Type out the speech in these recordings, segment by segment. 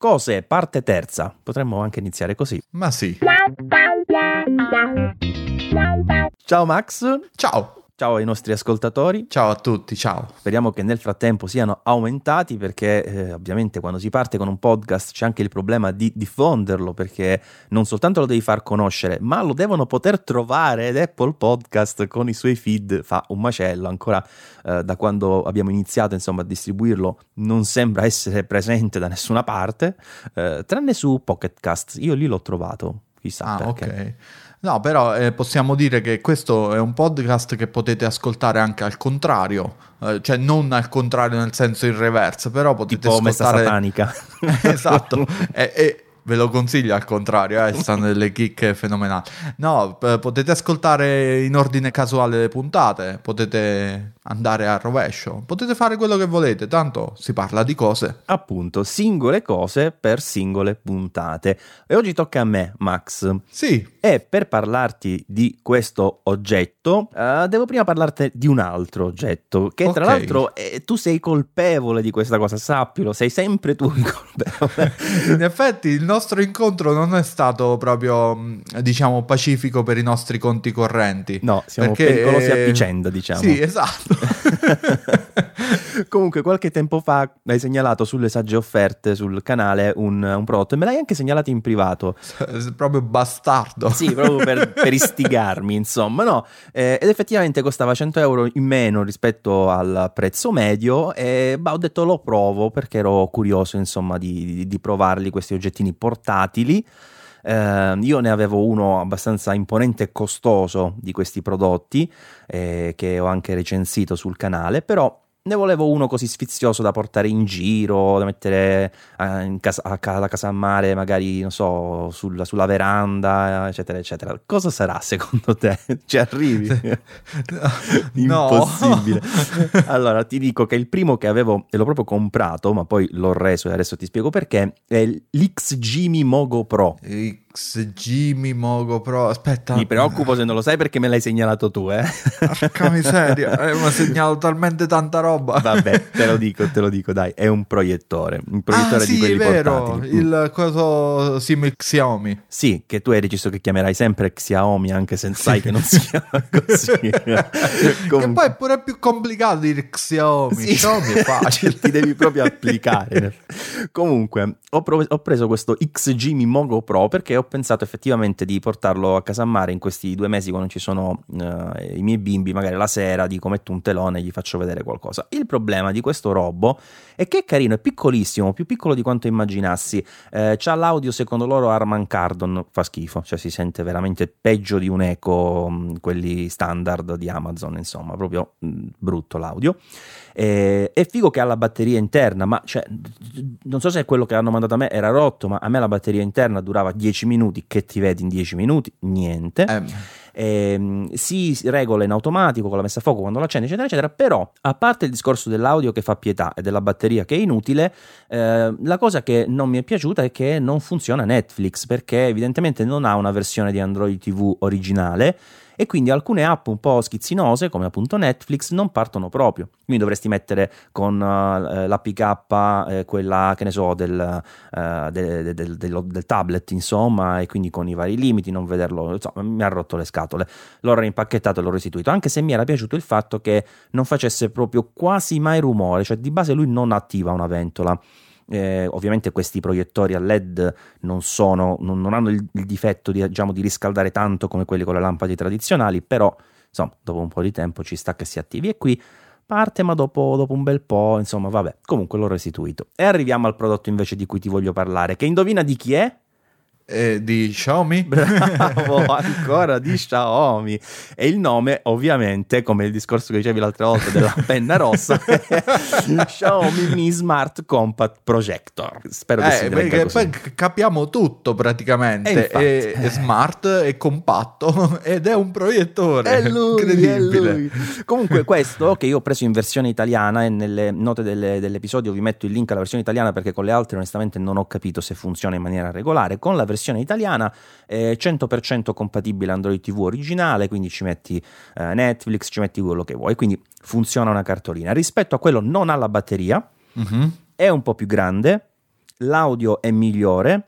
Cose, parte terza. Potremmo anche iniziare così. Ma sì. Ciao Max. Ciao. Ciao ai nostri ascoltatori. Ciao a tutti, ciao. Speriamo che nel frattempo siano aumentati perché eh, ovviamente quando si parte con un podcast c'è anche il problema di diffonderlo perché non soltanto lo devi far conoscere ma lo devono poter trovare ed Apple Podcast con i suoi feed fa un macello ancora eh, da quando abbiamo iniziato insomma a distribuirlo non sembra essere presente da nessuna parte eh, tranne su Pocket Cast io lì l'ho trovato chissà ah, perché. ok. No, però eh, possiamo dire che questo è un podcast che potete ascoltare anche al contrario, eh, cioè non al contrario nel senso in reverse, però potete tipo ascoltare... satanica. Esatto, e, e ve lo consiglio al contrario, eh, stanno delle chicche fenomenali. No, p- potete ascoltare in ordine casuale le puntate, potete andare a rovescio, potete fare quello che volete, tanto si parla di cose. appunto singole cose per singole puntate e oggi tocca a me Max Sì, E per parlarti di questo oggetto, eh, devo prima parlarti di un altro oggetto, che tra Ok. l'altro eh, tu sei colpevole di questa cosa, sappilo, sei sempre tu il colpevole. in effetti il nostro incontro non è stato proprio, mh, diciamo, pacifico per i nostri conti correnti. No, siamo Perché, pericolosi a eh, vicenda, diciamo. Sì, esatto. Comunque, qualche tempo fa hai segnalato sulle sagge offerte sul canale un, un prodotto e me l'hai anche segnalato in privato. proprio bastardo. Sì, proprio per, per istigarmi, insomma, no? Eh, ed effettivamente costava 100 euro in meno rispetto al prezzo medio e bah, ho detto lo provo perché ero curioso, insomma, di, di- di provarli questi oggettini portatili. Eh, io ne avevo uno abbastanza imponente e costoso di questi prodotti eh, che ho anche recensito sul canale, però ne volevo uno così sfizioso da portare in giro, da mettere eh, in casa, a alla casa a mare, magari, non so, sulla, sulla veranda, eccetera, eccetera. Cosa sarà secondo te? Ci arrivi? Impossibile. allora, ti dico che il primo che avevo, e l'ho proprio comprato, ma poi l'ho reso e adesso ti spiego perché, è l'XG Mogo Pro. XG Mogo Pro. Aspetta. Mi preoccupo se non lo sai perché me l'hai segnalato tu, eh? Porca miseria. Eh, mi ha segnato talmente tanta roba. Vabbè, te lo dico, te lo dico, dai, è un proiettore, un proiettore ah, di sì, quelli vero. portatili. Mm. Il coso sim Xiaomi. Sì, che tu hai deciso che chiamerai sempre Xiaomi anche se sai che non si chiama così. Che Comunque- poi è pure più complicato dire Xiaomi. Sì. Xiaomi è facile. ti devi proprio applicare. Comunque, ho, prov- ho preso questo XG Mogo Pro perché ho pensato effettivamente di portarlo a casa a mare in questi due mesi quando ci sono eh, i miei bimbi, magari la sera, dico metto un telone e gli faccio vedere qualcosa. Il problema di questo robo è che è carino, è piccolissimo, più piccolo di quanto immaginassi. Eh, c'ha l'audio secondo loro Harman Kardon, fa schifo, cioè si sente veramente peggio di un eco, mh, quelli standard di Amazon, insomma, proprio mh, brutto l'audio. Eh, è figo che ha la batteria interna, ma cioè, non so se quello che hanno mandato a me era rotto, ma a me la batteria interna durava 10 minuti. Che ti vedi in 10 minuti? Niente. Eh, Ehm, si regola in automatico con la messa a fuoco quando lo accendi, eccetera, eccetera. Però, a parte il discorso dell'audio che fa pietà e della batteria che è inutile, eh, la cosa che non mi è piaciuta è che non funziona Netflix perché evidentemente non ha una versione di Android TV originale e quindi alcune app un po' schizzinose come appunto Netflix non partono proprio. Quindi dovresti mettere con uh, l'APK eh, quella che ne so del, uh, de, de, de, del, del tablet insomma e quindi con i vari limiti non vederlo insomma mi ha rotto le scatole. L'ho reimpacchettato e l'ho restituito anche se mi era piaciuto il fatto che non facesse proprio quasi mai rumore cioè di base lui non attiva una ventola eh, ovviamente questi proiettori a LED non, sono, non, non hanno il, il difetto di, diciamo, di riscaldare tanto come quelli con le lampade tradizionali, però insomma, dopo un po' di tempo ci sta che si attivi. E qui parte, ma dopo, dopo un bel po', insomma, vabbè, comunque l'ho restituito. E arriviamo al prodotto invece di cui ti voglio parlare, che indovina di chi è? Eh, di Xiaomi? Bravo, ancora di Xiaomi. E il nome, ovviamente, come il discorso che dicevi l'altra volta della penna rossa, Xiaomi Mi Smart Compact Projector. Spero che Eh, perché così. poi capiamo tutto praticamente. E infatti. è, è smart, è compatto ed è un proiettore. È lui, è Incredibile. lui. Comunque questo che io ho preso in versione italiana e nelle note delle- dell'episodio vi metto il link alla versione italiana perché con le altre onestamente non ho capito se funziona in maniera regolare. Con la versione italiana è 100% compatibile Android TV originale, quindi ci metti eh, Netflix, ci metti quello che vuoi, quindi funziona una cartolina. Rispetto a quello non ha la batteria, Mhm. è un po' più grande, l'audio è migliore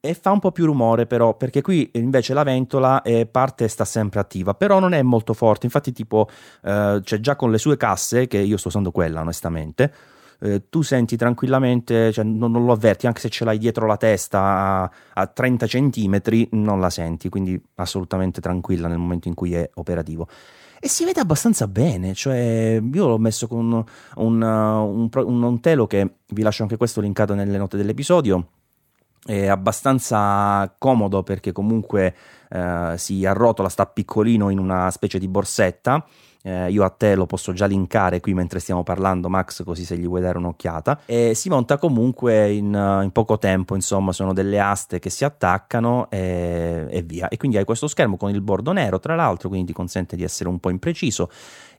e fa un po' più rumore però perché qui invece la ventola è parte sta sempre attiva però non è molto forte infatti tipo eh, cioè già con le sue casse che io sto usando quella onestamente eh, tu senti tranquillamente cioè non, non, lo avverti anche se ce l'hai dietro la testa a, a 30 centimetri non la senti quindi assolutamente tranquilla nel momento in cui è operativo e si vede abbastanza bene, cioè io l'ho messo con un, un, un, un telo che vi lascio anche questo linkato nelle note dell'episodio è abbastanza comodo perché comunque eh, si arrotola, sta piccolino in una specie di borsetta. Eh, io a te lo posso già linkare qui mentre stiamo parlando, Max, così se gli vuoi dare un'occhiata. E si monta comunque in, in poco tempo, insomma, sono delle aste che si attaccano e, e via. E quindi hai questo schermo con il bordo nero, tra l'altro, quindi ti consente di essere un po' impreciso.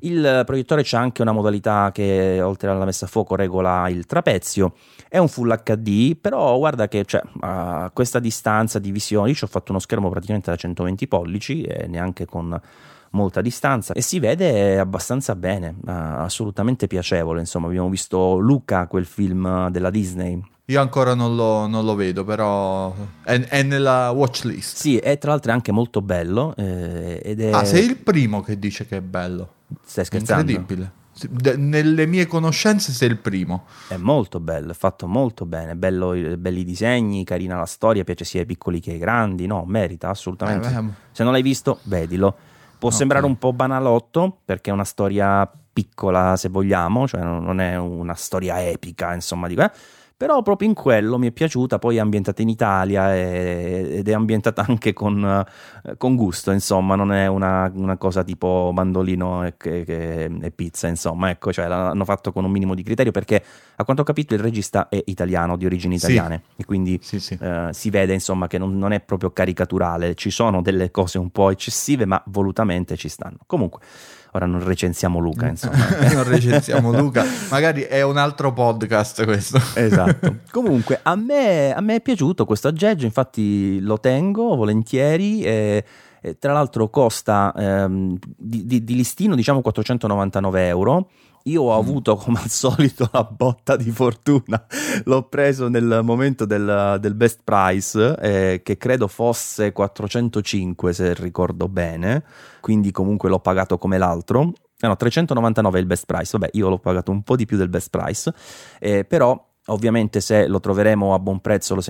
Il proiettore c'è anche una modalità che oltre alla messa a fuoco regola il trapezio. È un full HD, però guarda che cioè, a questa distanza di visione, io ci ho fatto uno schermo praticamente da 120 pollici e neanche con molta distanza e si vede abbastanza bene, assolutamente piacevole. Insomma, abbiamo visto Luca, quel film della Disney io ancora non lo, non lo vedo, però è, è, nella watch list. Sì, e tra l'altro è anche molto bello. Eh, è... Ah, sei il primo che dice che è bello. Stai scherzando? Incredibile. Nelle mie conoscenze sei il primo. È molto bello, è fatto molto bene, bello, belli disegni, carina la storia, piace sia ai piccoli che ai grandi, no, merita assolutamente. Eh, Se non l'hai visto, vedilo. Può okay. sembrare un po' banalotto perché è una storia piccola se vogliamo, cioè non è una storia epica, insomma, di eh, però proprio in quello mi è piaciuta, poi è ambientata in Italia e, ed è ambientata anche con, eh, con gusto, insomma, non è una, una cosa tipo mandolino e, che, e, pizza, insomma, ecco, cioè l'hanno fatto con un minimo di criterio perché a quanto ho capito il regista è italiano, di origini italiane sì. e quindi sì, sì. Eh, si vede insomma che non, non è proprio caricaturale, ci sono delle cose un po' eccessive ma volutamente ci stanno. Comunque ora non recensiamo Luca, insomma. non recensiamo Luca, magari è un altro podcast questo. esatto. Comunque, a me, a me, è piaciuto questo aggeggio, infatti lo tengo volentieri. E, e tra l'altro costa ehm, di, di, di listino diciamo 499 euro io ho mm. avuto come al solito la botta di fortuna, l'ho preso nel momento del, del best price eh, che credo fosse 405 se ricordo bene, quindi comunque l'ho pagato come l'altro. Eh no, 399 è il best price, vabbè io l'ho pagato un po' di più del best price, eh, però Ovviamente se lo troveremo a buon prezzo lo,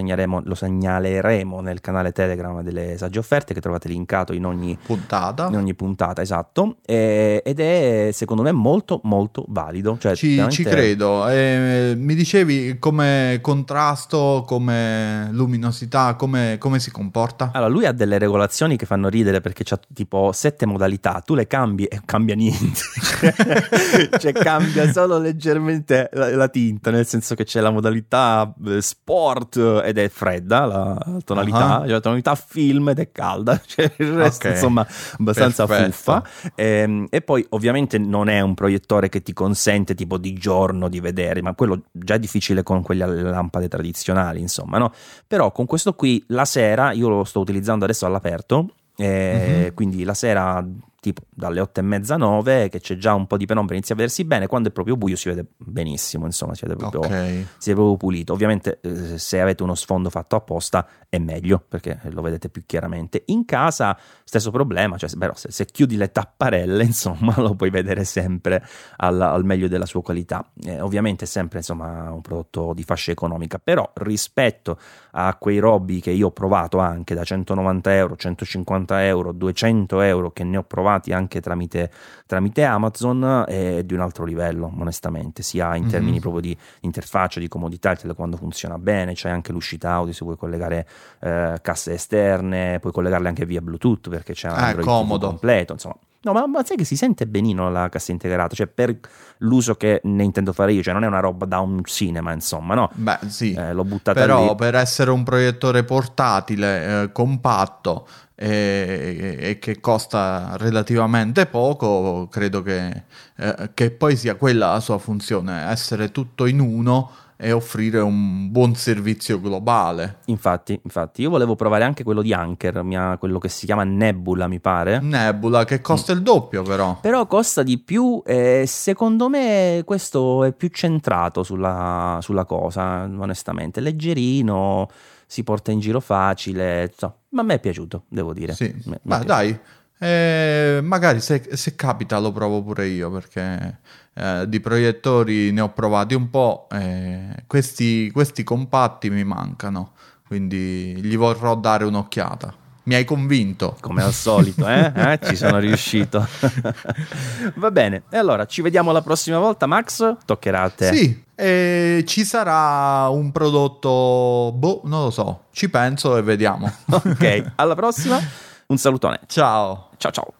lo, segnaleremo nel canale Telegram delle sagge offerte che trovate linkato in ogni puntata. In ogni puntata, esatto. E, ed è secondo me molto molto valido. Cioè, ci, ci, credo. Eh, mi dicevi come contrasto, come luminosità, come, come, si comporta? Allora, lui ha delle regolazioni che fanno ridere perché ha tipo sette modalità. Tu le cambi e cambia niente. cioè cambia solo leggermente la, la tinta, nel senso che c'è la la modalità eh, sport ed è fredda la tonalità, uh-huh. la tonalità film ed è calda, cioè il resto okay. insomma abbastanza Perfetto. fuffa. E, ehm, e, poi ovviamente non è un proiettore che ti consente tipo di giorno di vedere, ma quello già è difficile con quelle lampade tradizionali, insomma, no? Però con questo qui la sera, io lo sto utilizzando adesso all'aperto, e uh-huh. quindi la sera tipo dalle 8 e mezza 9 che c'è già un po' di penombra inizia a vedersi bene quando è proprio buio si vede benissimo insomma si vede proprio, okay. si vede proprio pulito. Ovviamente eh, se avete uno sfondo fatto apposta è meglio perché lo vedete più chiaramente. In casa stesso problema cioè però se, se chiudi le tapparelle insomma lo puoi vedere sempre al, al meglio della sua qualità. Eh, ovviamente è sempre insomma un prodotto di fascia economica però rispetto a quei robbi che io ho provato anche da 190 euro 150 euro 200 euro che ne ho provato trovati anche tramite, tramite Amazon è di un altro livello, onestamente, sia in termini mm-hmm. proprio di interfaccia, di comodità, il telecomando funziona bene, c'è anche l'uscita audio, se vuoi collegare eh, casse esterne, puoi collegarle anche via Bluetooth perché c'è un ah, Android comodo. completo, insomma. No, ma, ma, sai che si sente benino la cassa integrata, cioè per l'uso che ne intendo fare io, cioè non è una roba da un cinema, insomma, no? Beh, sì. Eh, l'ho buttata Però lì. per essere un proiettore portatile, eh, compatto, e, e, che costa relativamente poco, credo che, eh, che, poi sia quella la sua funzione, essere tutto in uno e offrire un buon servizio globale. Infatti, infatti, io volevo provare anche quello di Anker, mia, quello che si chiama Nebula, mi pare. Nebula, che costa il doppio però. Però costa di più e secondo me questo è più centrato sulla, sulla cosa, onestamente. Leggerino, si porta in giro facile, so. ma a me è piaciuto, devo dire. Sì, ma dai, eh, magari se, se capita lo provo pure io perché eh, di proiettori ne ho provati un po', eh, questi, questi compatti mi mancano, quindi gli vorrò dare un'occhiata. Mi hai convinto. Come al solito, eh? Eh, Ci sono riuscito. Va bene, e allora ci vediamo la prossima volta, Max. Toccherà a te. Sì, e ci sarà un prodotto, boh, non lo so, ci penso e vediamo. Ok, alla prossima. Un salutone. Ciao. Ciao ciao.